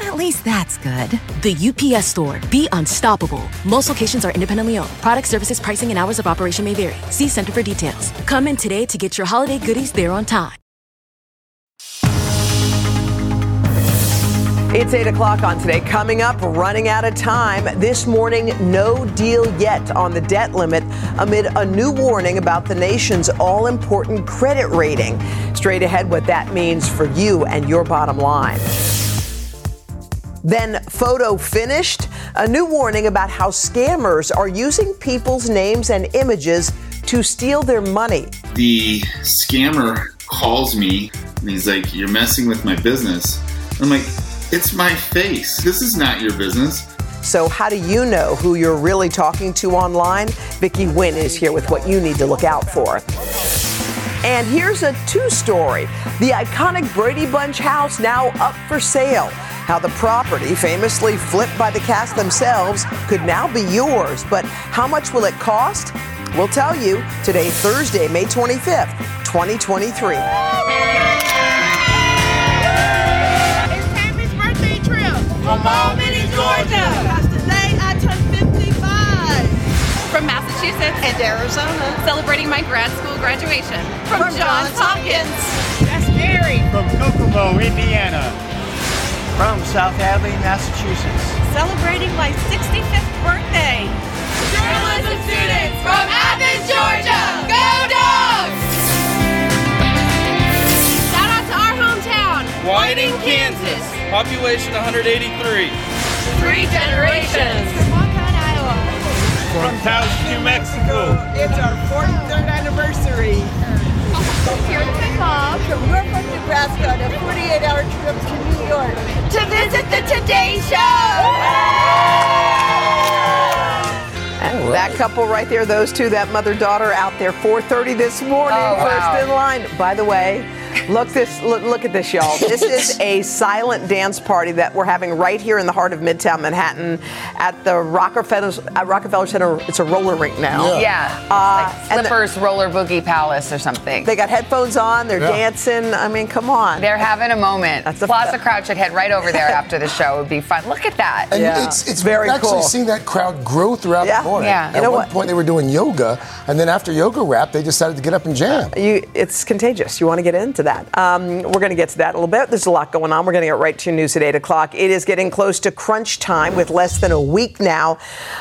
At least that's good. The UPS store. Be unstoppable. Most locations are independently owned. Product services, pricing, and hours of operation may vary. See Center for details. Come in today to get your holiday goodies there on time. It's 8 o'clock on today. Coming up, running out of time. This morning, no deal yet on the debt limit amid a new warning about the nation's all important credit rating. Straight ahead, what that means for you and your bottom line. Then, photo finished. A new warning about how scammers are using people's names and images to steal their money. The scammer calls me and he's like, You're messing with my business. I'm like, It's my face. This is not your business. So, how do you know who you're really talking to online? Vicky Nguyen is here with what you need to look out for. And here's a two story the iconic Brady Bunch house now up for sale. How the property, famously flipped by the cast themselves, could now be yours. But how much will it cost? We'll tell you today, Thursday, May 25th, 2023. It's Tammy's birthday trip from Albany, Georgia. Today I turn 55. From Massachusetts And Arizona. celebrating my grad school graduation. From, From Johns Johns Hopkins. That's Mary. from Kokomo, Indiana. From South Hadley, Massachusetts. Celebrating my 65th birthday. Journalism students from Athens, Georgia. Go Dogs! Shout out to our hometown. Whiting, Kansas. Population 183. Three generations. From Walcott, Iowa. From Taos, New Mexico. It's our 43rd anniversary. Here with my mom. We're from Nebraska on a 48 hour trip to New York to visit the Today Show. And that couple right there, those two, that mother daughter out there, 4:30 this morning, Oh, first in line. By the way, look this, look, look at this, y'all. This is a silent dance party that we're having right here in the heart of Midtown Manhattan at the Rockefeller at Rockefeller Center. It's a roller rink now. Yeah. Uh, like and the- Flippers Roller Boogie Palace or something. They got headphones on. They're Yeah. dancing. I mean, come on. They're having a moment. That's a- Plus, the crowd should head right over there after the show. It would be fun. Look at that. And Yeah. it's it's Very very actually cool. seeing that crowd grow throughout Yeah. the morning. Yeah. At You know one what? point they were doing yoga, and then after yoga wrap, they decided to get up and jam. You, it's contagious. You want to get into that. Um, we're going to get to that in a little bit. There's a lot going on. We're going to get right to news at 8 o'clock. It is getting close to crunch time with less than a week now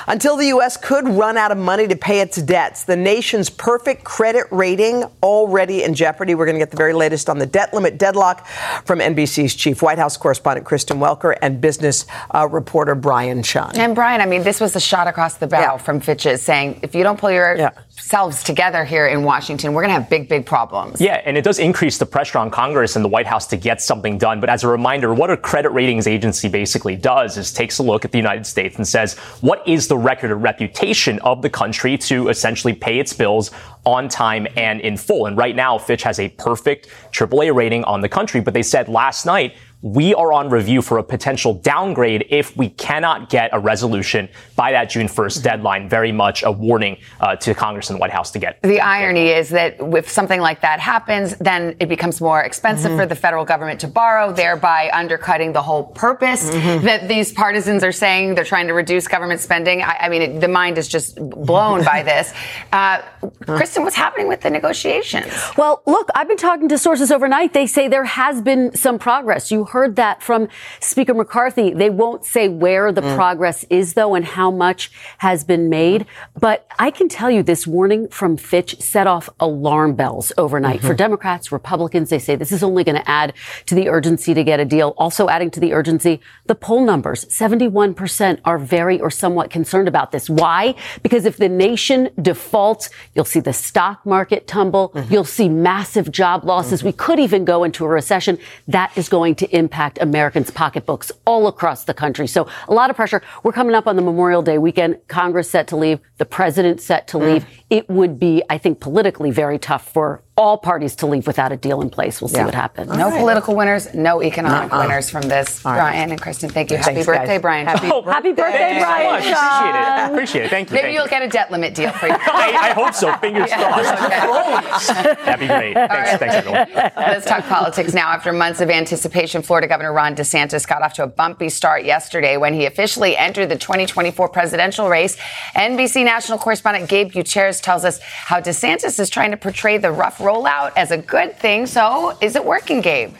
until the U.S. could run out of money to pay its debts. The nation's perfect credit rating already in jeopardy. We're going to get the very latest on the debt limit deadlock from NBC's chief White House correspondent Kristen Welker and business uh, reporter Brian Cheung. And Brian, I mean, this was a shot across the bow Yeah. from Fitch's saying, if you don't pull yourselves together here in Washington, we're going to have big, big problems. Yeah, and it does increase the pressure on Congress and the White House to get something done. But as a reminder, what a credit ratings agency basically does is takes a look at the United States and says, what is the record or reputation of the country to essentially pay its bills on time and in full? And right now, Fitch has a perfect AAA rating on the country. But they said last night, we are on review for a potential downgrade if we cannot get a resolution by that June 1st deadline. Very much a warning uh, to Congress and the White House to get. The irony is that if something like that happens, then it becomes more expensive Mm-hmm. for the federal government to borrow, thereby undercutting the whole purpose Mm-hmm. that these partisans are saying they're trying to reduce government spending. I, I mean, it, the mind is just blown by this. Uh, Kristen, what's happening with the negotiations? Well, look, I've been talking to sources overnight. They say there has been some progress. You heard that from Speaker McCarthy. They won't say where the mm. progress is, though, and how much has been made. But I can tell you this warning from Fitch set off alarm bells overnight for mm-hmm. Democrats, Republicans. They say this is only going to add to the urgency to get a deal. Also adding to the urgency, the poll numbers, 71% are very or somewhat concerned about this. Why? Because if the nation defaults, you'll see the stock market tumble. Mm-hmm. You'll see massive job losses. Mm-hmm. We could even go into a recession. That is going to impact Americans' pocketbooks all across the country. So a lot of pressure. We're coming up on the Memorial Day weekend. Congress set to leave. The president set to mm. leave. It would be, I think, politically very tough for all parties to leave without a deal in place. We'll see Yeah. what happens. No political winners, no economic Uh-uh. winners from this. All right. Brian and Kristen, thank you. Thanks, Happy birthday, guys. Brian. Happy Oh, happy birthday, Thank you so Brian. much. Appreciate it. Appreciate it. Thank you. Maybe Thank you'll you. get a debt limit deal for you. I, I hope so. Fingers crossed. That'd be great. Thanks, thanks everyone. Let's talk politics now. After months of anticipation, Florida Governor Ron DeSantis got off to a bumpy start yesterday when he officially entered the 2024 presidential race. NBC national correspondent Gabe Gutierrez tells us how DeSantis is trying to portray the rough rollout as a good thing. So, is it working, Gabe?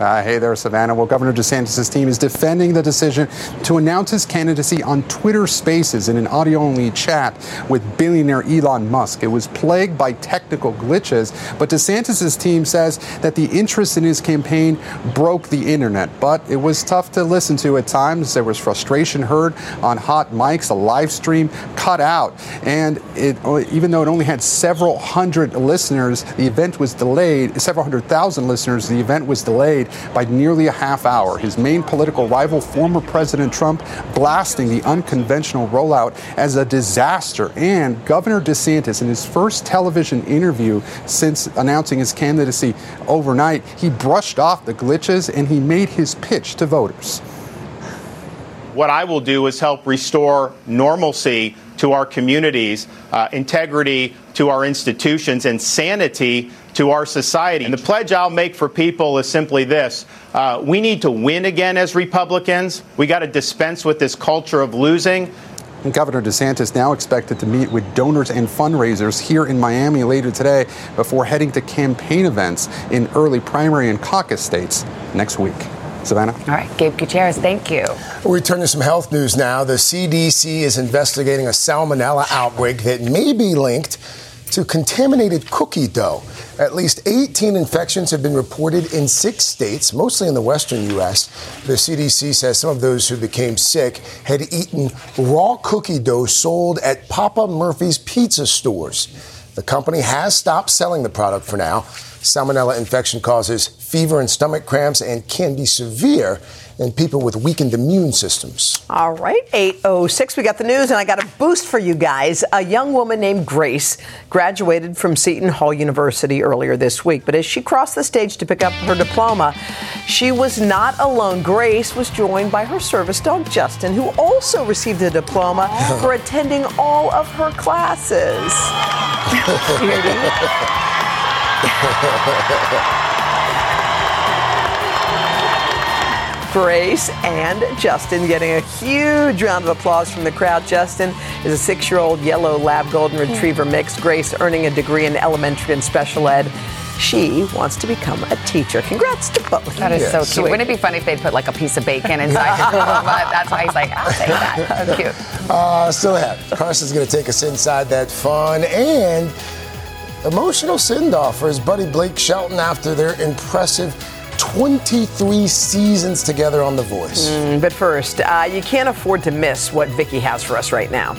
Uh, hey there, Savannah. Well, Governor DeSantis' team is defending the decision to announce his candidacy on Twitter Spaces in an audio only chat with billionaire Elon Musk. It was plagued by technical glitches, but DeSantis' team says that the interest in his campaign broke the internet. But it was tough to listen to at times. There was frustration heard on hot mics, the live stream cut out. And it, even though it only had several hundred listeners, the event was delayed, several hundred thousand listeners, the event was delayed by nearly a half hour. His main political rival, former President Trump, blasting the unconventional rollout as a disaster. And Governor DeSantis, in his first television interview since announcing his candidacy overnight, he brushed off the glitches and he made his pitch to voters. What I will do is help restore normalcy to our communities, uh, integrity to our institutions, and sanity to our society. And the pledge I'll make for people is simply this uh, we need to win again as Republicans. We got to dispense with this culture of losing. And Governor DeSantis now expected to meet with donors and fundraisers here in Miami later today before heading to campaign events in early primary and caucus states next week. Savannah? All right, Gabe Gutierrez, thank you. We turn to some health news now. The CDC is investigating a salmonella outbreak that may be linked to contaminated cookie dough. At least 18 infections have been reported in six states, mostly in the western U.S. The CDC says some of those who became sick had eaten raw cookie dough sold at Papa Murphy's pizza stores. The company has stopped selling the product for now. Salmonella infection causes fever and stomach cramps and can be severe in people with weakened immune systems. All right, 806. We got the news, and I got a boost for you guys. A young woman named Grace graduated from Seton Hall University earlier this week, but as she crossed the stage to pick up her diploma, she was not alone. Grace was joined by her service dog, Justin, who also received a diploma for attending all of her classes. Grace and Justin getting a huge round of applause from the crowd. Justin is a six year old yellow lab golden retriever mix. Grace earning a degree in elementary and special ed. She wants to become a teacher. Congrats to both. That is so cute. Wouldn't it be funny if they'd put like a piece of bacon inside his diploma? That's why he's like, I'll take that. That's cute. Uh, still ahead. Carson's going to take us inside that fun and emotional send off for his buddy Blake Shelton after their impressive 23 seasons together on The Voice. Mm, but first, uh, you can't afford to miss what Vicky has for us right now.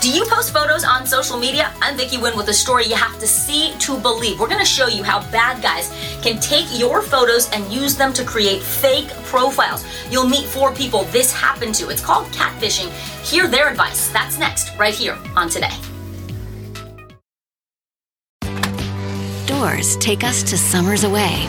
Do you post photos on social media? I'm Vicky Nguyen with a story you have to see to believe. We're going to show you how bad guys can take your photos and use them to create fake profiles. You'll meet four people this happened to. It's called catfishing. Hear their advice. That's next, right here on Today. Doors take us to summers away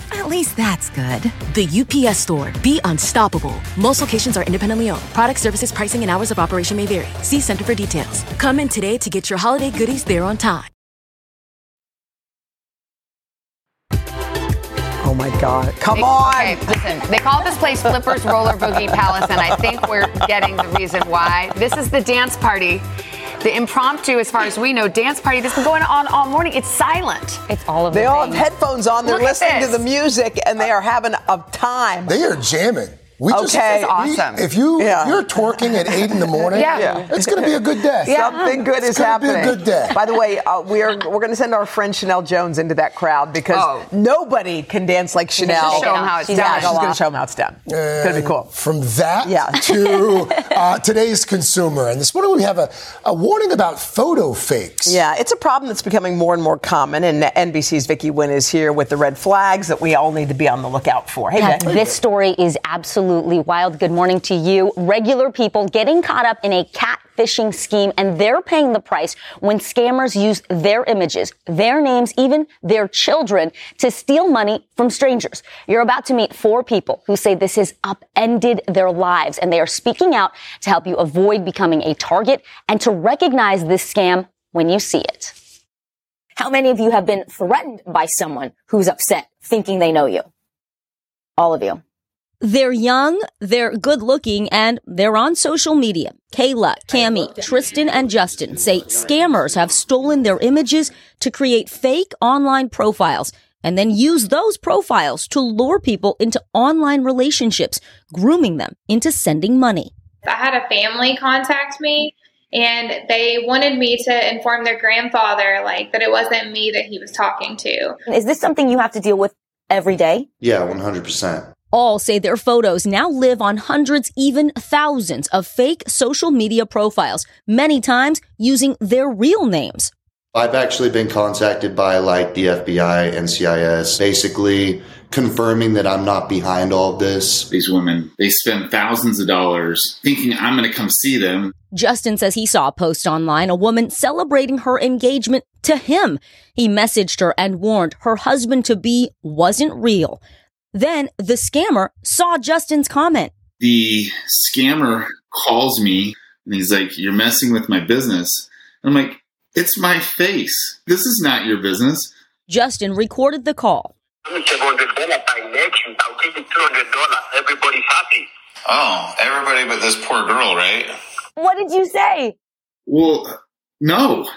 At least that's good. The UPS store. Be unstoppable. Most locations are independently owned. Product services, pricing, and hours of operation may vary. See Center for details. Come in today to get your holiday goodies there on time. Oh my God. Come They- on. Okay, listen. They call this place Flippers Roller Boogie Palace, and I think we're getting the reason why. This is the dance party. The impromptu, as far as we know, dance party that's been going on all morning. It's silent. It's all of them. They the all have headphones on. They're Look at listening to this. the music and they uh, are having a time. They are jamming. We just, Okay. we- This is awesome. if you Yeah. if you're twerking at eight in the morning, Yeah. Yeah. it's going to be a good day. Yeah. Something good It's is gonna be a good day. By the way, uh, we are we're going to send our friend Sheinelle Jones into that crowd because Oh. nobody can dance like Sheinelle. show 'em how it's yeah, done. She's going to show them how it's done. it's going to be cool. From that Yeah. to uh, today's consumer, and this morning we have a, a warning about photo fakes. Yeah, it's a problem that's becoming more and more common, and NBC's Vicky Nguyen is here with the red flags that we all need to be on the lookout for. Hey, Yeah, Vic. this story is absolutely wild. Good morning to you. Regular people getting caught up in a catfishing scheme, and they're paying the price when scammers use their images, their names, even their children to steal money from strangers. You're about to meet four people who say this has upended their lives, and they are speaking out to help you avoid becoming a target and to recognize this scam when you see it. How many of you have been threatened by someone who's upset, thinking they know you? All of you. They're young, they're good looking, and they're on social media. Kayla, Cami, Tristan, and Justin say scammers have stolen their images to create fake online profiles and then use those profiles to lure people into online relationships, grooming them into sending money. I had a family contact me and they wanted me to inform their grandfather like that it wasn't me that he was talking to. Is this something you have to deal with every day? Yeah, 100%. All say their photos now live on hundreds, even thousands of fake social media profiles, many times using their real names. I've actually been contacted by like the FBI, NCIS, basically confirming that I'm not behind all this. These women, they spend thousands of dollars thinking I'm going to come see them. Justin says he saw a post online, a woman celebrating her engagement to him. He messaged her and warned her husband to be wasn't real. Then the scammer saw Justin's comment. The scammer calls me and he's like, You're messing with my business. I'm like, It's my face. This is not your business. Justin recorded the call. Everybody's happy. Oh, everybody but this poor girl, right? What did you say? Well, no.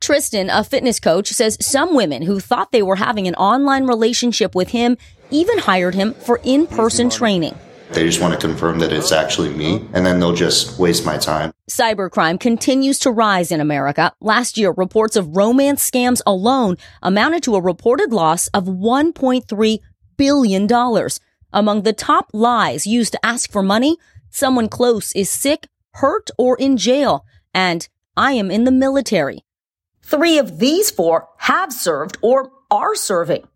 Tristan, a fitness coach, says some women who thought they were having an online relationship with him even hired him for in-person training. They just want to confirm that it's actually me, and then they'll just waste my time. Cybercrime continues to rise in America. Last year, reports of romance scams alone amounted to a reported loss of $1.3 billion. Among the top lies used to ask for money, someone close is sick, hurt, or in jail, and I am in the military. Three of these four have served or are serving.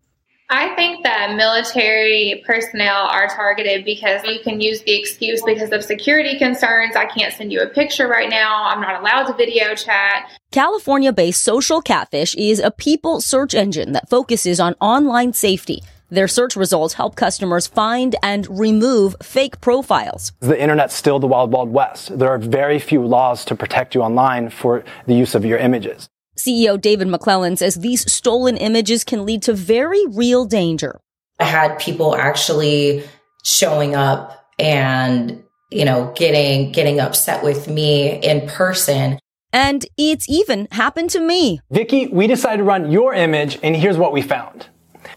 I think that military personnel are targeted because you can use the excuse because of security concerns. I can't send you a picture right now. I'm not allowed to video chat. California based Social Catfish is a people search engine that focuses on online safety. Their search results help customers find and remove fake profiles. The internet's still the wild, wild west. There are very few laws to protect you online for the use of your images. CEO David McClellan says these stolen images can lead to very real danger. I had people actually showing up and, you know, getting, getting upset with me in person. And it's even happened to me. Vicky, we decided to run your image and here's what we found.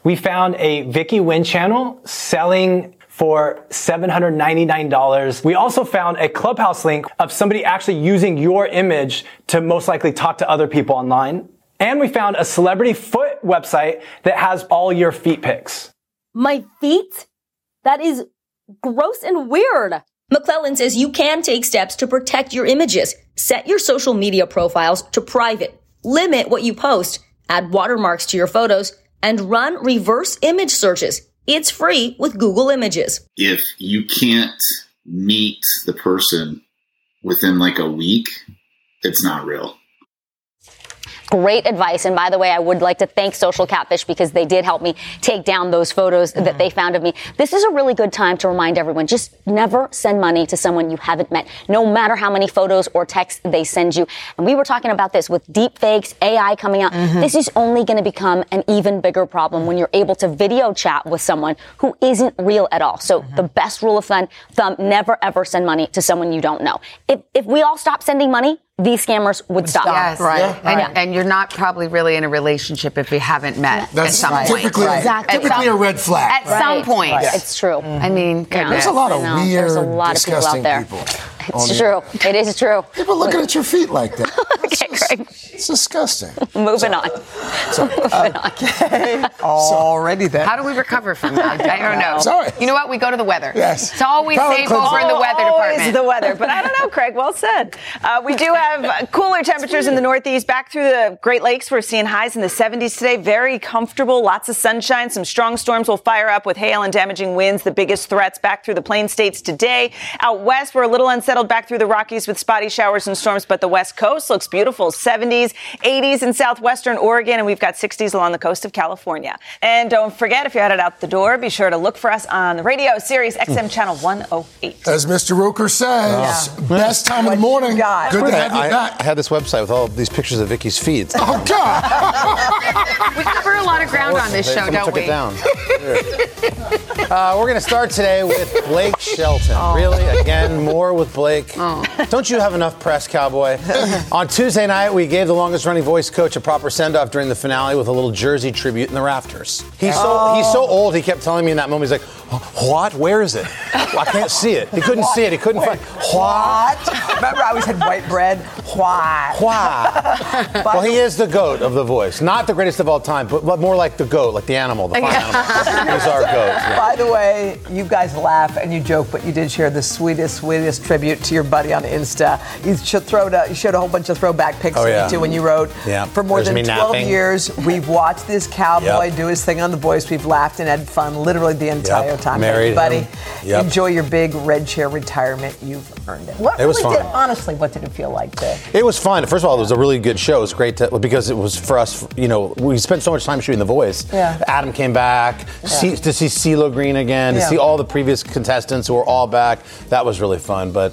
We found a Vicky Nguyen channel selling for $799. We also found a clubhouse link of somebody actually using your image to most likely talk to other people online. And we found a celebrity foot website that has all your feet pics. My feet? That is gross and weird. McClellan says you can take steps to protect your images. Set your social media profiles to private. Limit what you post. Add watermarks to your photos and run reverse image searches. It's free with Google Images. If you can't meet the person within like a week, it's not real. Great advice. And by the way, I would like to thank Social Catfish because they did help me take down those photos that mm-hmm. they found of me. This is a really good time to remind everyone just never send money to someone you haven't met, no matter how many photos or texts they send you. And we were talking about this with deep fakes, AI coming out. Mm-hmm. This is only going to become an even bigger problem when you're able to video chat with someone who isn't real at all. So mm-hmm. the best rule of thumb, thumb, never ever send money to someone you don't know. If, if we all stop sending money, these scammers would stop. Yes, And, and you're not probably really in a relationship if you haven't met That's at some right. point. typically- Exactly. Typically some- a red flag. At Right. some point. Right. It's true. I mean, Yeah. There's a lot of weird, There's a lot of people out there. people. It's on true. It is true. People looking at your feet like that. okay, Greg. It's disgusting. Moving on. Already then. How do we recover from that? I don't know. Sorry. You know what? We go to the weather. Yes. It's always Palate safe over in the weather department. Always department. the weather, but I don't know, Craig. Well said. Uh, we do have uh, cooler temperatures in the Northeast. Back through the Great Lakes, we're seeing highs in the 70s today. Very comfortable. Lots of sunshine. Some strong storms will fire up with hail and damaging winds. The biggest threats back through the plain states today. Out west, we're a little unsettled back through the Rockies with spotty showers and storms, but the West Coast looks beautiful. 70s, 80s in southwestern Oregon, and we've got 60s along the coast of California. And don't forget, if you're headed out the door, be sure to look for us on the radio Sirius XM channel 108. As Mr. Roker says, ah. best time in the morning. Good to have you I, back. I had this website with all these pictures of Vicky's feet. Oh, God. We cover a lot of ground on this show, don't took we? it down. Uh, we're going to start today with Blake Shelton. Oh. Really? Again, more with Blake. Don't you have enough press, cowboy? On Tuesday night, we gave the longest running voice coach a proper send off during the finale with a little jersey tribute in the rafters. He's so, he's so old, he kept telling me in that moment, he's like, What? Where is it? Well, I can't see it. He couldn't see it. He couldn't find What? Remember, I always had white bread. What? What? well, he is the goat of the voice. Not the greatest of all time, but, but more like the goat, like the animal, the farm animal. He's our goat. yeah. By the way, you guys laugh and you joke, but you did share the sweetest, sweetest tribute to your buddy on Insta. You showed, a, you showed a whole bunch of throwback pics Oh, yeah. you too when you wrote. Yeah. For more There's than 12 napping. years, we've watched this cowboy Yep. do his thing on The Voice. We've laughed and had fun literally the entire Yep. time. Married Everybody. Yep. enjoy your big red chair retirement. You've earned it. What It was really fun. Did, honestly, what did it feel like to? It was fun. First of all, it was a really good show. It was great to, because it was for us. You know, we spent so much time shooting The Voice. Yeah. Adam came back see, to see CeeLo Green again, to Yeah. see all the previous contestants who were all back. That was really fun. But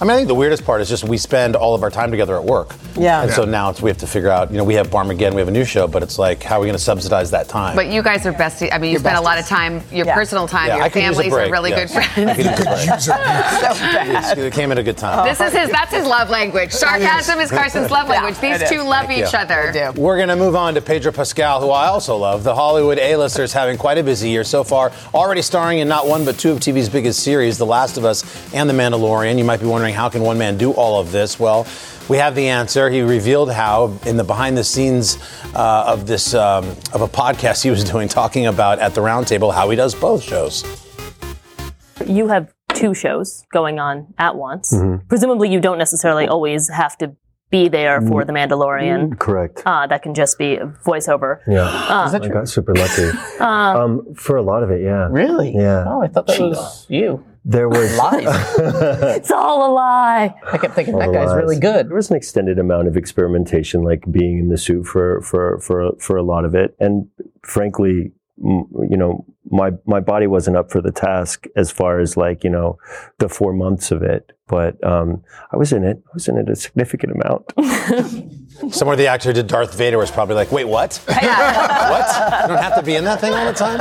I mean, I think the weirdest part is just we spend all of our time together at work. Yeah. And so now it's we have to figure out. You know, we have Barmageddon, we have a new show, but it's like, how are we going to subsidize that time? But you guys are besties. I mean, you You're spend a lot of time, your Yeah. personal time, Yeah, your I could use a families are really yes. good friends. I could use a break. so bad. It came at a good time. This is his. That's his love language. Sarcasm is Carson's love language. These two love Thank each you. other. We're going to move on to Pedro Pascal, who I also love. The Hollywood A-listers having quite a busy year so far, already starring in not one but two of TV's biggest series, The Last of Us and The Mandalorian. You might be wondering, how can one man do all of this? Well, we have the answer. He revealed how, in the behind the scenes uh, of this um, of a podcast he was doing, talking about at the roundtable how he does both shows. you have two shows going on at once. Mhm. Presumably, you don't necessarily always have to be there for The Mandalorian. Correct. Uh, that can just be a voiceover. Yeah. Uh, I got super lucky. Uh, um, for a lot of it, yeah. Really? Yeah. Oh, I thought that was you. There was it's all a lie. I kept thinking All that guy's lies. really good. There was an extended amount of experimentation, like being in the suit for for for for a lot of it, and frankly, you know, my my body wasn't up for the task as far as like you know the four months of it, but um, I was in it. I was in it a significant amount. Somewhere the actor who did Darth Vader was probably like, wait, what? what? You don't have to be in that thing all the time?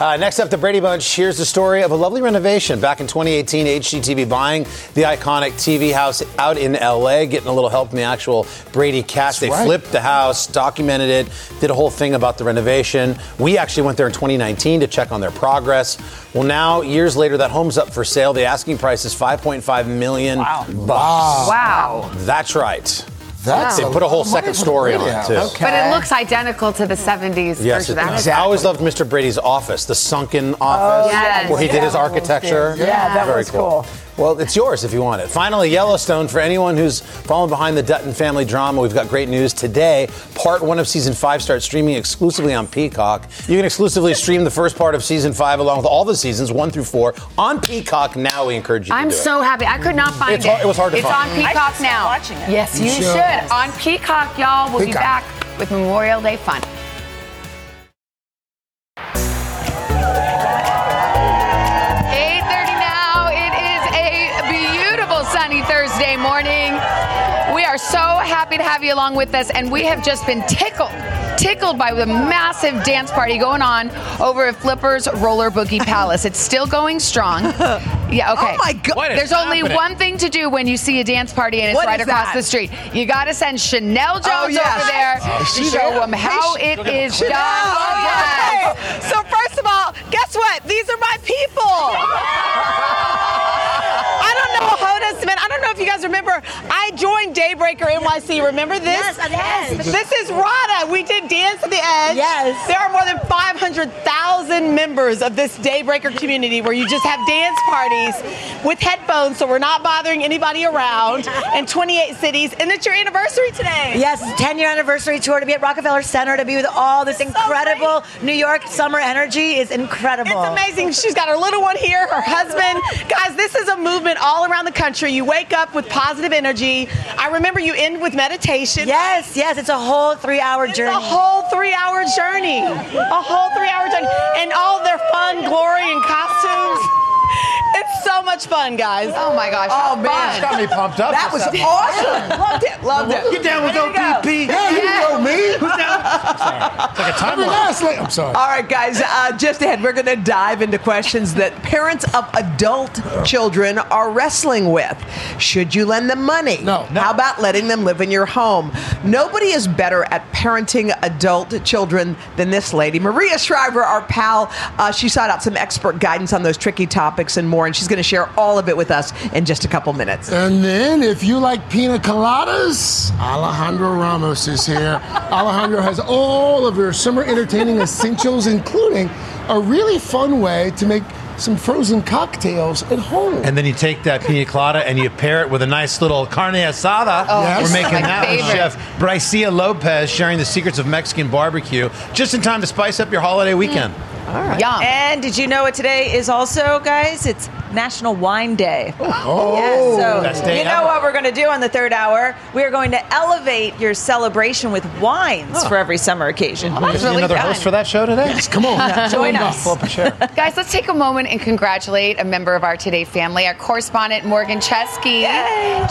Uh, next up, the Brady Bunch. Here's the story of a lovely renovation. Back in 2018, HGTV buying the iconic TV house out in LA, getting a little help from the actual Brady cast. That's they right. flipped the house, documented it, did a whole thing about the renovation. We actually went there in 2019 to check on their progress. Well, now, years later, that home's up for sale. The asking price is 5.5 million wow. bucks. Wow. That's right. That's they a put a whole second story Brady on it too. House. But it looks identical to the 70s Yes, version it of I always loved Mr. Brady's office, the sunken office, oh, yes. where he did his architecture. Yeah, that Very was cool. Well, it's yours if you want it. Finally, Yellowstone. For anyone who's fallen behind the Dutton family drama, we've got great news today. Part one of season five starts streaming exclusively on Peacock. You can exclusively stream the first part of season five along with all the seasons one through four on Peacock. Now we encourage you I'm do it. so happy. I could not find It's it. it was hard to it's find. It's on Peacock now. Yes, you You should. should. On Peacock, y'all. We'll be back with Memorial Day fun. Beautiful Thursday morning. We are so happy to have you along with us, and we have just been tickled, tickled by the massive dance party going on over at Flipper's Roller Boogie Palace. It's still going strong. Yeah, okay. Oh my God. There's only happening? one thing to do when you see a dance party and it's What right across that? the street. You got to send Sheinelle oh, Jones Oh, yes. over there Oh, to show there? them how Hey, it Sh- is Sheinelle. done. Oh, yes. Okay, so first of all, guess what? These are my people. I don't know Hoda Smith. I don't know if you guys remember. I joined Daybreaker NYC. Remember this? Yes, yes. This is Radha. We did Dance at the Edge. Yes. There are more than 500,000 members of this Daybreaker community where you just have dance parties with headphones, so we're not bothering anybody around in 28 cities. And it's your anniversary today. Yes, 10 year anniversary tour to be at Rockefeller Center to be with all this incredible New York summer energy is incredible. It's amazing. She's got her little one here, her husband. Guys, this is a movement all around the country. You wake up with positive energy. I remember you end with meditation. Yes, yes, it's a whole three hour journey. It's a whole three hour journey. A whole three hour journey. And all their fun, glory, and costumes. It's so much fun, guys. Oh my gosh. Oh man, It's got me pumped up. That was awesome. Loved it. Loved it. Get down with Way to go. OPP. Yeah, you know me. Who's? It's like a time Every warp. last late. I'm sorry. All right, guys, uh, just ahead, we're going to dive into questions that parents of adult children are wrestling with. Should you lend them money? No. How about letting them live in your home? Nobody is better at parenting adult children than this lady. Maria Shriver, our pal, uh, she sought out some expert guidance on those tricky topics and more, and she's going to share all of it with us in just a couple minutes. And then, if you like pina coladas, Alejandra Ramos is here. Alejandra has all of your summer entertaining essentials, including a really fun way to make some frozen cocktails at home. And then you take that pina colada and you pair it with a nice little carne asada. Oh, Yes. We're making my that with. Chef Brycia Lopez, sharing the secrets of Mexican barbecue, just in time to spice up your holiday weekend. Yum. And did you know what today is also, guys? It's National Wine Day. Oh. Yes, so oh. Best day you know ever. what we're going to do on the third hour? We are going to elevate your celebration with wines for every summer occasion. that's Is there really another fun. host for that show today? Yes, come on. Join us. Pull up a chair. Guys, let's take a moment and congratulate a member of our Today family, our correspondent Morgan Chesky.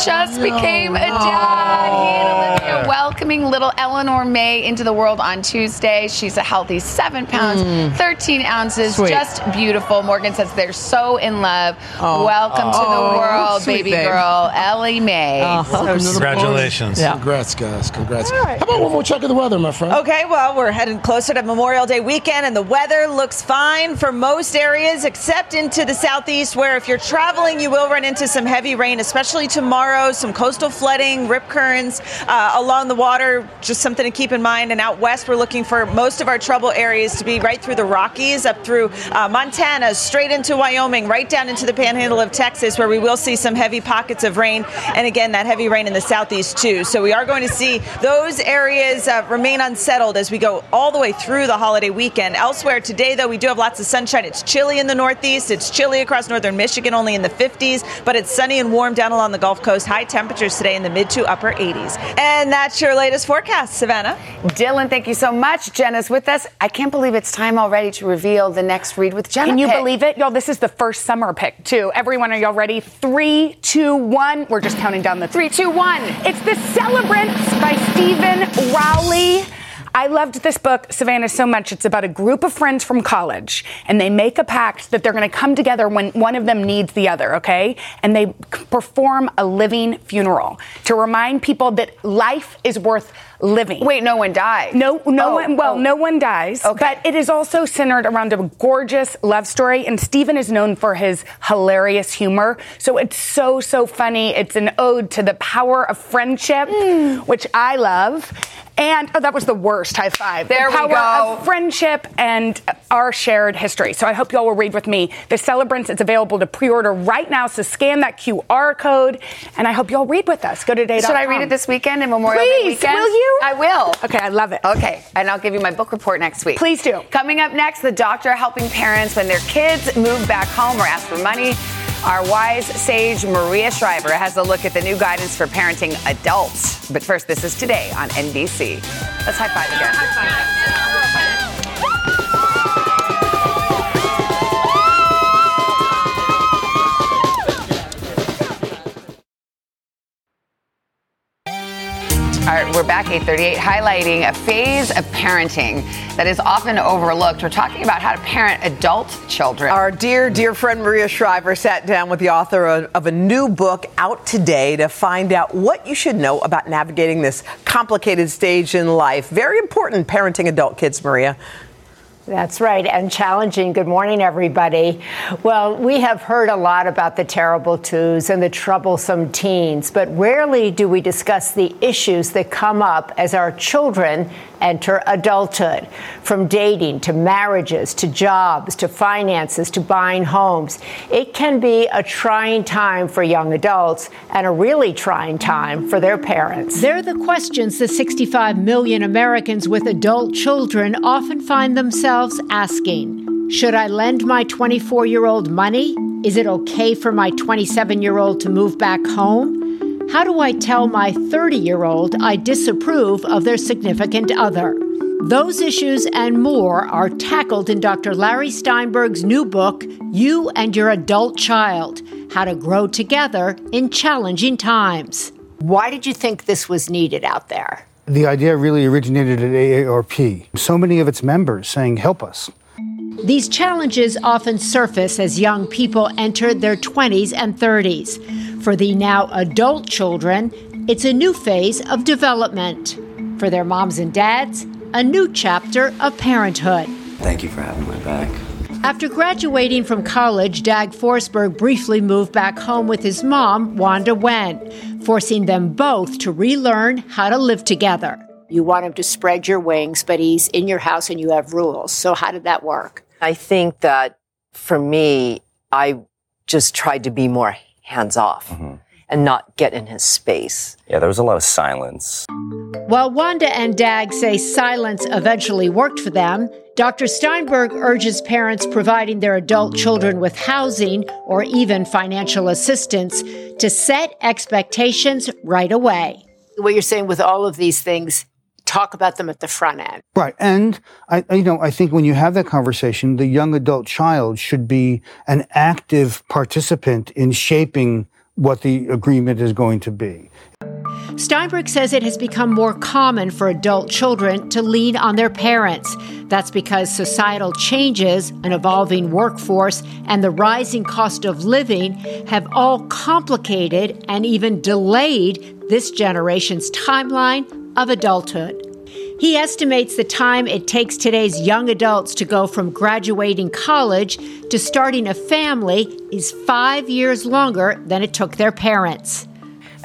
Just became a dad. He and Olivia welcoming little Eleanor May into the world on Tuesday. She's a healthy seven pounds, hmm. 13 ounces, Sweet. just beautiful. Morgan says they're so in love. Oh. Welcome to Oh, the world, sweet baby babe. girl, Ellie Mae. Welcome to the Congratulations. party. Congrats, guys. Congrats. How about one more check of the weather, my friend? Okay, well, we're heading closer to Memorial Day weekend, and the weather looks fine for most areas except into the southeast, where if you're traveling, you will run into some heavy rain, especially tomorrow. Some coastal flooding, rip currents uh, along the water, just something to keep in mind. And out west, we're looking for most of our trouble areas to be right through the Rockies, up through uh, Montana, straight into Wyoming, right down into the panhandle of Texas, where we will see some heavy pockets of rain. And again, that heavy rain in the southeast, too. So we are going to see those areas uh, remain unsettled as we go all the way through the holiday weekend. Elsewhere today, though, we do have lots of sunshine. It's chilly in the northeast. It's chilly across northern Michigan, only in the 50s, but it's sunny and warm down along the Gulf Coast. High temperatures today in the mid to upper 80s. And that's your latest forecast, Savannah. Dylan, thank you so much. Jenna's with us. I can't believe it's time already to reveal the next read with Jenna. Can you pick. believe it? Y'all, this is the first summer pick, too. Everyone, are y'all ready? Three, two, one. We're just counting down the three, two, one. It's The Celebrants by Steven Rowley. I loved this book, Savannah, so much. It's about a group of friends from college, and they make a pact that they're going to come together when one of them needs the other, okay? And they perform a living funeral to remind people that life is worth living. Wait, no one dies. No, no Oh, one. Well, oh. no one dies. Okay. But it is also centered around a gorgeous love story, and Steven is known for his hilarious humor. So it's so so funny. It's an ode to the power of friendship, Hmm. which I love. And oh, that was the worst high five. There the we power go. of friendship and our shared history. So I hope y'all will read with me. The Celebrants. It's available to pre-order right now. So scan that QR code, and I hope y'all read with us. Go to today. Should I read it this weekend in Memorial Day Please, weekend? will you? I will. Okay, I love it. Okay, and I'll give you my book report next week. Please do. Coming up next, the doctor helping parents when their kids move back home or ask for money. Our wise sage Maria Shriver has a look at the new guidance for parenting adults. But first, this is today on NBC. Let's high five again. We're back 838 highlighting a phase of parenting that is often overlooked. We're talking about how to parent adult children. Our dear, dear friend Maria Shriver sat down with the author of a new book out today to find out what you should know about navigating this complicated stage in life. Very important parenting adult kids, Maria. That's right, and challenging. Good morning, everybody. Well, we have heard a lot about the terrible twos and the troublesome teens, but rarely do we discuss the issues that come up as our children enter adulthood. From dating to marriages to jobs to finances to buying homes, it can be a trying time for young adults and a really trying time for their parents. They're the questions the 65 million Americans with adult children often find themselves asking. Should I lend my 24 year old money? Is it okay for my 27 year old to move back home? How do I tell my 30 year old I disapprove of their significant other? Those issues and more are tackled in Dr. Larry Steinberg's new book, You and Your Adult Child How to Grow Together in Challenging Times. Why did you think this was needed out there? The idea really originated at AARP. So many of its members saying, help us. These challenges often surface as young people enter their 20s and 30s. For the now adult children, it's a new phase of development. For their moms and dads, a new chapter of parenthood. Thank you for having my back. After graduating from college, Dag Forsberg briefly moved back home with his mom, Wanda Wen, forcing them both to relearn how to live together. You want him to spread your wings, but he's in your house and you have rules. So, how did that work? I think that for me, I just tried to be more hands off mm-hmm. and not get in his space. Yeah, there was a lot of silence. While Wanda and Dag say silence eventually worked for them, Dr. Steinberg urges parents providing their adult children with housing or even financial assistance to set expectations right away. What you're saying with all of these things, talk about them at the front end. Right. And I, you know, I think when you have that conversation, the young adult child should be an active participant in shaping what the agreement is going to be. Steinberg says it has become more common for adult children to lean on their parents. That's because societal changes, an evolving workforce, and the rising cost of living have all complicated and even delayed this generation's timeline of adulthood. He estimates the time it takes today's young adults to go from graduating college to starting a family is five years longer than it took their parents.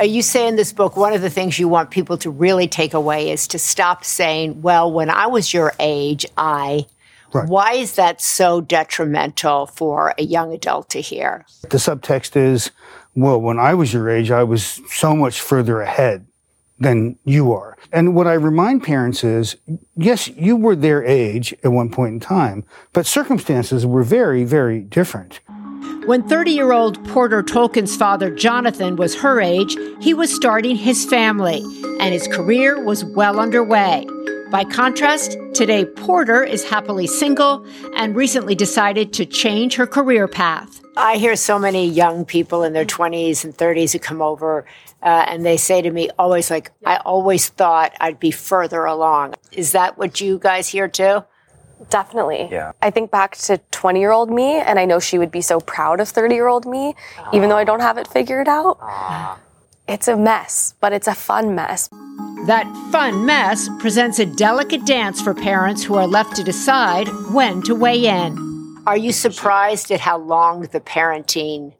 You say in this book, one of the things you want people to really take away is to stop saying, well, when I was your age, I. Right. Why is that so detrimental for a young adult to hear? The subtext is, well, when I was your age, I was so much further ahead than you are. And what I remind parents is, yes, you were their age at one point in time, but circumstances were very, very different. When 30 year old Porter Tolkien's father, Jonathan, was her age, he was starting his family, and his career was well underway. By contrast, today Porter is happily single and recently decided to change her career path. I hear so many young people in their 20s and 30s who come over uh, and they say to me always like, I always thought I'd be further along. Is that what you guys hear too? Definitely. Yeah. I think back to 20 year old me, and I know she would be so proud of 30 year old me, even though I don't have it figured out. It's a mess, but it's a fun mess. That fun mess presents a delicate dance for parents who are left to decide when to weigh in. Are you surprised at how long the parenting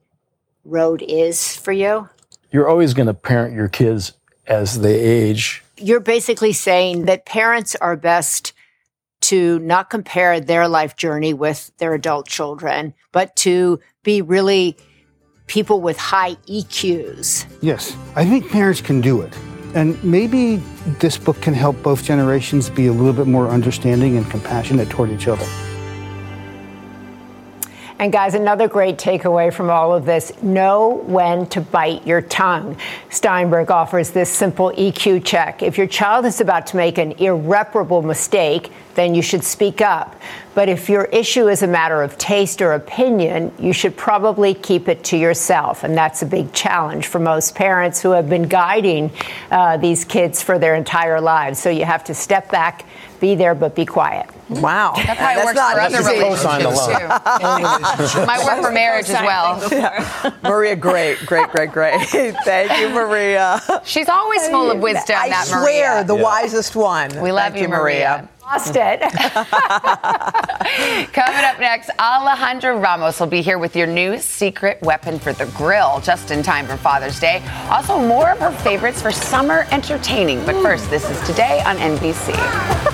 road is for you? You're always going to parent your kids as they age. You're basically saying that parents are best to not compare their life journey with their adult children, but to be really people with high EQs. Yes, I think parents can do it. And maybe this book can help both generations be a little bit more understanding and compassionate toward each other. And guys, another great takeaway from all of this know when to bite your tongue. Steinberg offers this simple EQ check. If your child is about to make an irreparable mistake, then you should speak up. But if your issue is a matter of taste or opinion, you should probably keep it to yourself. And that's a big challenge for most parents who have been guiding uh, these kids for their entire lives. So you have to step back, be there, but be quiet. Wow. That probably works for other relationships too. Might work for marriage as well. Yeah. Maria, great, great, great, great. Thank you, Maria. She's always full of wisdom, I that swear, Maria. the wisest one. We love Thank you, Maria. Lost it. Coming up next, Alejandra Ramos will be here with your new secret weapon for the grill, just in time for Father's Day. Also, more of her favorites for summer entertaining. But first, this is today on NBC.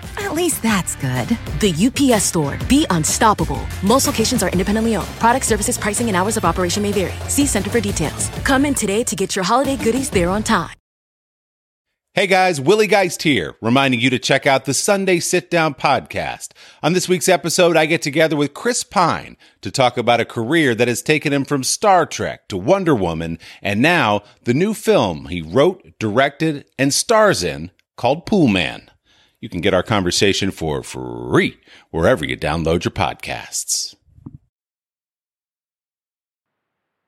At least that's good. The UPS store. Be unstoppable. Most locations are independently owned. Product services, pricing, and hours of operation may vary. See Center for details. Come in today to get your holiday goodies there on time. Hey guys, Willie Geist here, reminding you to check out the Sunday Sit Down podcast. On this week's episode, I get together with Chris Pine to talk about a career that has taken him from Star Trek to Wonder Woman and now the new film he wrote, directed, and stars in called Pool Man. You can get our conversation for free wherever you download your podcasts.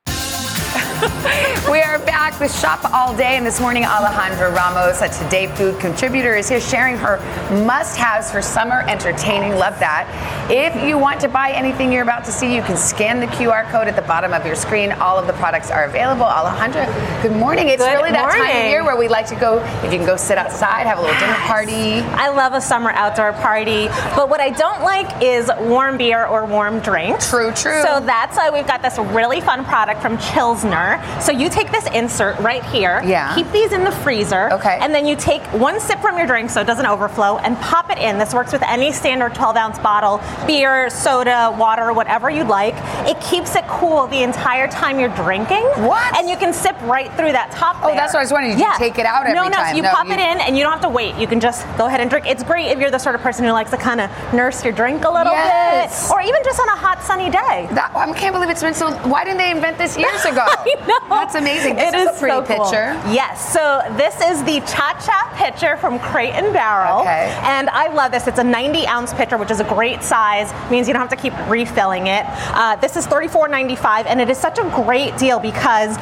We are back with Shop All Day, and this morning Alejandra Ramos, a Today Food contributor, is here sharing her must-haves for summer entertaining. Love that. If you want to buy anything you're about to see, you can scan the QR code at the bottom of your screen. All of the products are available. Alejandra, good morning. It's Good really that time of year where we like to go. If you can go sit outside, have a little dinner party. I love a summer outdoor party, but what I don't like is warm beer or warm drinks. True, true. So that's why we've got this really fun product from Chillsner. So you take this insert right here, Yeah. keep these in the freezer, okay. and then you take one sip from your drink so it doesn't overflow and pop it in. This works with any standard 12 ounce bottle, beer, soda, water, whatever you'd like. It keeps it cool the entire time you're drinking. What? And you can sip right through that top Oh, there. that's what I was wondering. You yeah. take it out every no, no, time. So you No, pop you- it in and you don't have to wait. You can just go ahead and drink. It's great if you're the sort of person who likes to kind of nurse your drink a little Yes. bit, or even just on a hot sunny day. That, I can't believe it's been so. Why didn't they invent this years ago? I know. That's amazing. This It is is a pretty so cool. picture. Yes. So this is the Cha Cha pitcher from Crate and Barrel. Okay. And I love this. It's a 90 ounce pitcher, which is a great size. Means you don't have to keep refilling it. Uh, this is $34.95, and it is such a great deal because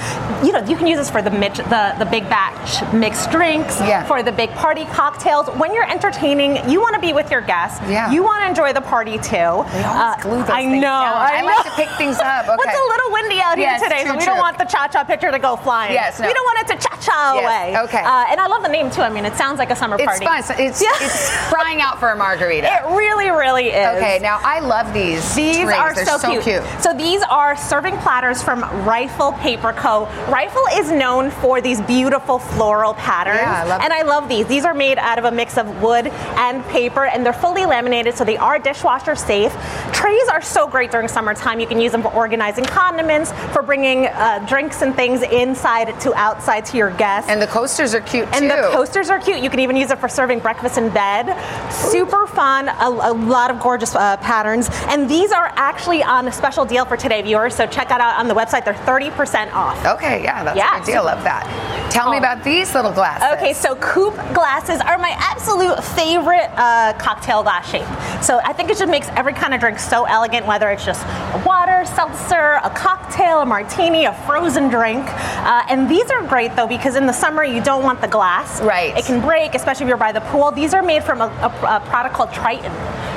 you know you can use this for the mitch, the the big batch mixed drinks, for the big party cocktails. When you're entertaining, you want to be with your guests. Yeah. You want to enjoy the party too. They always glue those I know. down. I, I know. like to pick things up. Okay. it's a little windy out here today, so we true. don't want the cha-cha pitcher to go flying. Yes, no. We don't want it to cha-cha Yes, away. okay. Uh, and I love the name too. I mean, it sounds like a summer It's party. fun. So It's, it's crying out for a margarita. It really, really is. Okay, now I love these. These trays. are so, so cute. So these are serving platters from Rifle Paper Co. Rifle is known for these beautiful floral patterns. Yeah, I love and I love these. These are made out of a mix of wood and paper, and they're fully laminated, so they are dishwasher safe. Trays are so great during summertime. You can use them for organizing condiments, for bringing uh, drinks and things inside to outside to your guests. And the coasters are cute too. And the coasters are cute. You can even use it for serving breakfast in bed. Super fun. A, a lot of gorgeous uh, patterns. And these are actually on a special deal for today, viewers. So check that out on the website. They're 30% off. Okay, yeah, that's a good deal. Love that. Tell me about these little glasses. Oh. Okay, so coupe glasses are my absolute favorite uh, cocktail glass shape. So I think it just makes every kind of drink so elegant, whether it's just water, seltzer, a cocktail, a martini, a frozen drink. Uh, and these are great though because in the summer you don't want the glass. Right. It can break, especially if you're by the pool. These are made from a, a- a product called Tritan.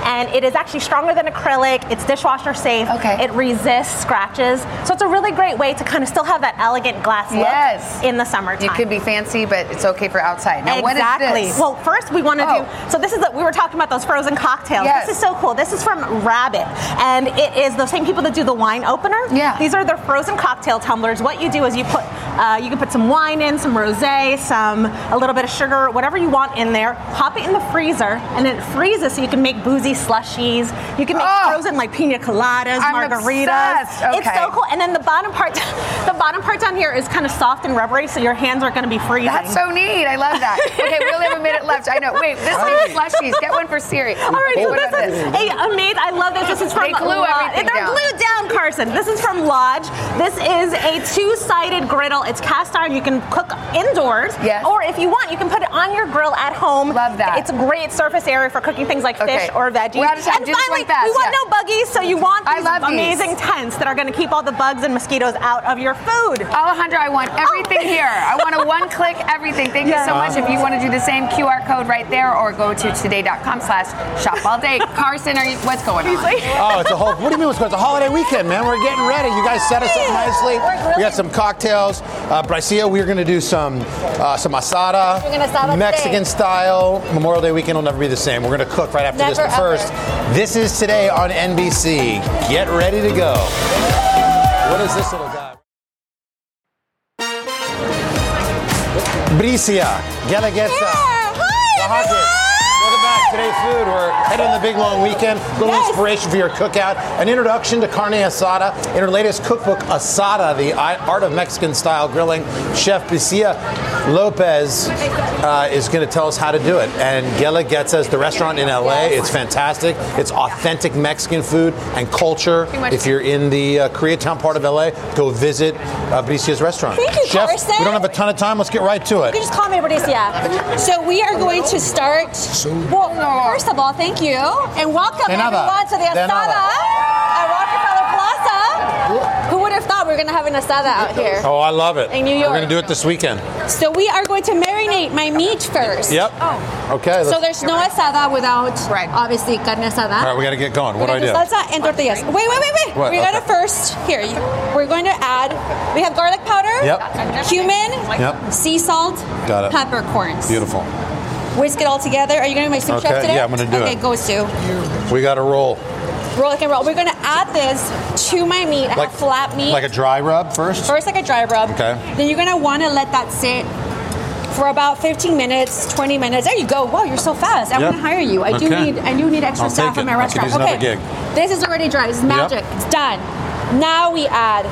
And it is actually stronger than acrylic. It's dishwasher safe. Okay. It resists scratches. So it's a really great way to kind of still have that elegant glass look Yes. in the summertime. You could be fancy, but it's okay for outside. Now, what is this? exactly. Well, first we want to Oh. do. So this is the, we were talking about those frozen cocktails. Yes. This is so cool. This is from Rabbit, and it is the same people that do the wine opener. Yeah. These are their frozen cocktail tumblers. What you do is you put Uh, you can put some wine in, some rosé, some a little bit of sugar, whatever you want in there. Pop it in the freezer, and then it freezes so you can make boozy slushies. You can make frozen like pina coladas, I'm margaritas. obsessed. It's so cool. And then the bottom part, the bottom part down here is kind of soft and rubbery, so your hands aren't going to be freezing. That's so neat. I love that. Okay, we only have a minute left. I know. Wait, this Right. is slushies. Get one for Siri. All right, so this about is a amazing. I love this. This is from They glue Lodge. everything They're down. glued down, Carson. This is from Lodge. This is a two-sided griddle. It's cast iron. You can cook indoors. Yes. Or if you want, you can put it on your grill at home. Love that. It's a great surface area for cooking things like Okay. fish or veggies. We're out of time. And Do this finally, one fast, we want yeah. no buggies, so you want I these love these. amazing tents that are going to keep all the bugs and mosquitoes out of your food. Alejandra, I want everything here. I want a one-click everything. Thank you so much. If you want to do the same QR code right there, or go to today.com slash shop all day. Carson, are you, what's going on? Oh, it's a whole. What do you mean? It's it's a holiday weekend, man. We're getting ready. You guys set us up nicely. We got some cocktails. Uh, Bricia, we're gonna do some uh, some asada, We're gonna asada Mexican today. style. Memorial Day weekend will never be the same. We're gonna cook right after this. Never, But first, this is today on NBC. Get ready to go. What is this little guy? Bricia, Guelaguetza. Welcome back. Today's food. We're heading on the big long weekend. A little inspiration for your cookout. An introduction to carne asada. In her latest cookbook, Asada, the art of Mexican style grilling. Chef Bricia Lopez uh, is going to tell us how to do it. And Guelaguetza the restaurant in LA. It's fantastic. It's authentic Mexican food and culture. If you're in the uh, Koreatown part of LA, go visit uh, Bricia's restaurant. Thank you, Chef, Carson. we don't have a ton of time. Let's get right to You it. can just call me Patricia. So we are going to start. Well, first of all, thank you and welcome De everyone to the asada at Rockefeller Plaza. Who would have thought we were going to have an asada out here? Oh, I love it. In New York. We're going to do it this weekend. So we are going to marinate my meat first. Yep. Oh. Okay. So there's no asada without right. obviously carne asada. all right, we got to get going. What do We're I do? gonna do salsa and tortillas. Wait, wait, wait, wait. What? We're gonna Okay. first here. We're going to add. We have garlic powder. Yep. Cumin. Yep. Sea salt. Got it. Peppercorns. Beautiful. Whisk it all together. Are you gonna make some Okay, chef today? yeah, I'm gonna do okay, it. go Sue. We got to roll. Roll like and roll. We're gonna add this to my meat. Like- flat meat. Like a dry rub first? First, like a dry rub. Okay. Then you're gonna want to let that sit for about 15 minutes, 20 minutes. There you go. Wow, you're so fast. I Yep. want to hire you. I do need. I do need extra I'll staff it. my restaurant. okay. This is already dry. It's Yep. magic. It's done. Now we add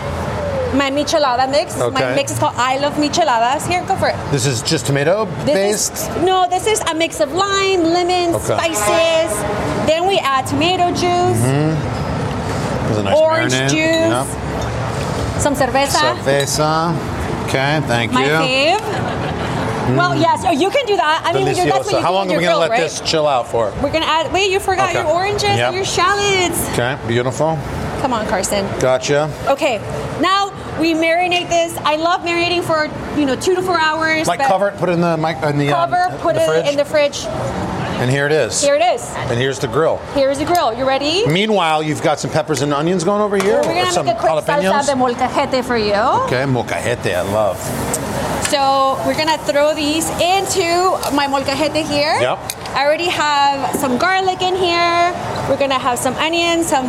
my michelada mix. My mix is called I Love Micheladas. Here, go for it. This is just tomato This based? is no. This is a mix of lime, lemon, Okay. spices. Then we add tomato juice, hmm a nice Orange marinade. juice. some cerveza. Cerveza. Okay, thank My you. fave. Well, yes, oh, you can do that. I mean, that's what you How long are we going to let right? this chill out for? We're gonna add. Wait, you forgot Okay. your oranges Yep. and your shallots. Okay, beautiful. Come on, Carson. Gotcha. Okay, now we marinate this. I love marinating for you know two to four hours. Like cover it, put it in the mic in the um, cover, put the it fridge, in the fridge. and here it is. Here it is. And here's the grill. Here's the grill. You ready? Meanwhile, you've got some peppers and onions going over here. We're gonna some make a quick salsa de molcajete for you. Okay, molcajete, I love. So we're gonna throw these into my molcajete here. Yep. I already have some garlic in here. We're gonna have some onions, some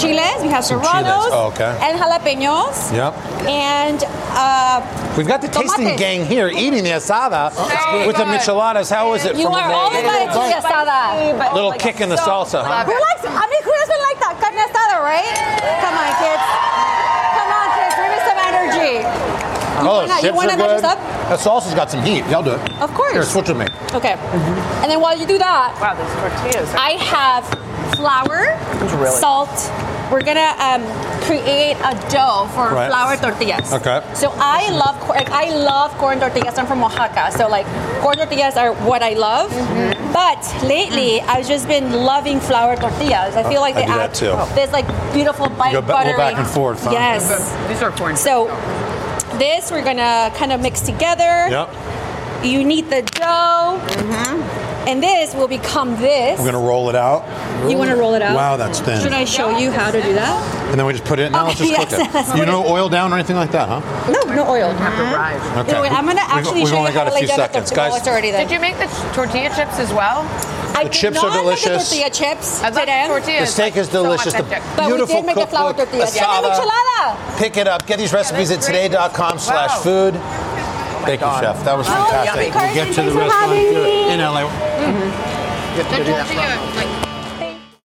chiles. We have Some serranos chiles. Oh, okay. and jalapenos. Yep. And uh, We've got the tasting gang here eating the asada Very with the good. micheladas. How is it? you from are a all invited to the asada. Little kick in the salsa, huh? Who likes? I mean, who doesn't like that carne asada, right? Come on, kids. Come on, kids. Bring me some energy. You oh, wanna- you chips wanna are match good. this up? That salsa's got some heat. Y'all do it. Of course. Here, switch with me. Okay. And then while you do that, wow, those tortillas. I have flour, really- salt. We're gonna um, create a dough for Right. flour tortillas. Okay. So I love cor- like I love corn tortillas. I'm from Oaxaca, so like corn tortillas are what I love. Mm-hmm. But lately, I've just been loving flour tortillas. I feel like I they add that too. this like beautiful bite go ba- buttery. go back and forth, huh? Yes. These are corn. Tortillas. So this we're gonna kind of mix together. Yep. You knead the dough. And this will become this. We're gonna roll it out. You want to roll it out? Wow, that's thin. Should I show you how to do that? And then we just put it. In. Now oh, let's Okay, just cook yes, that's it. You what know, oil down or anything like that, huh? No, no oil. Okay. No, wait, I'm gonna We've- actually we've show only you how got to a lay few down the seconds, tortilla. guys. It's already there. Did you make the tortilla chips as well? The chips are delicious. tortilla chips I love today. The steak is delicious. The But we beautiful did make the flour cookbook, tortillas. Yeah, Asada. enchilada. Pick it up. Get these recipes at today.com slash food. Thank you, Chef. That was Oh, fantastic. Carson, We'll get to the restaurant having here me. in LA. Good to you. Like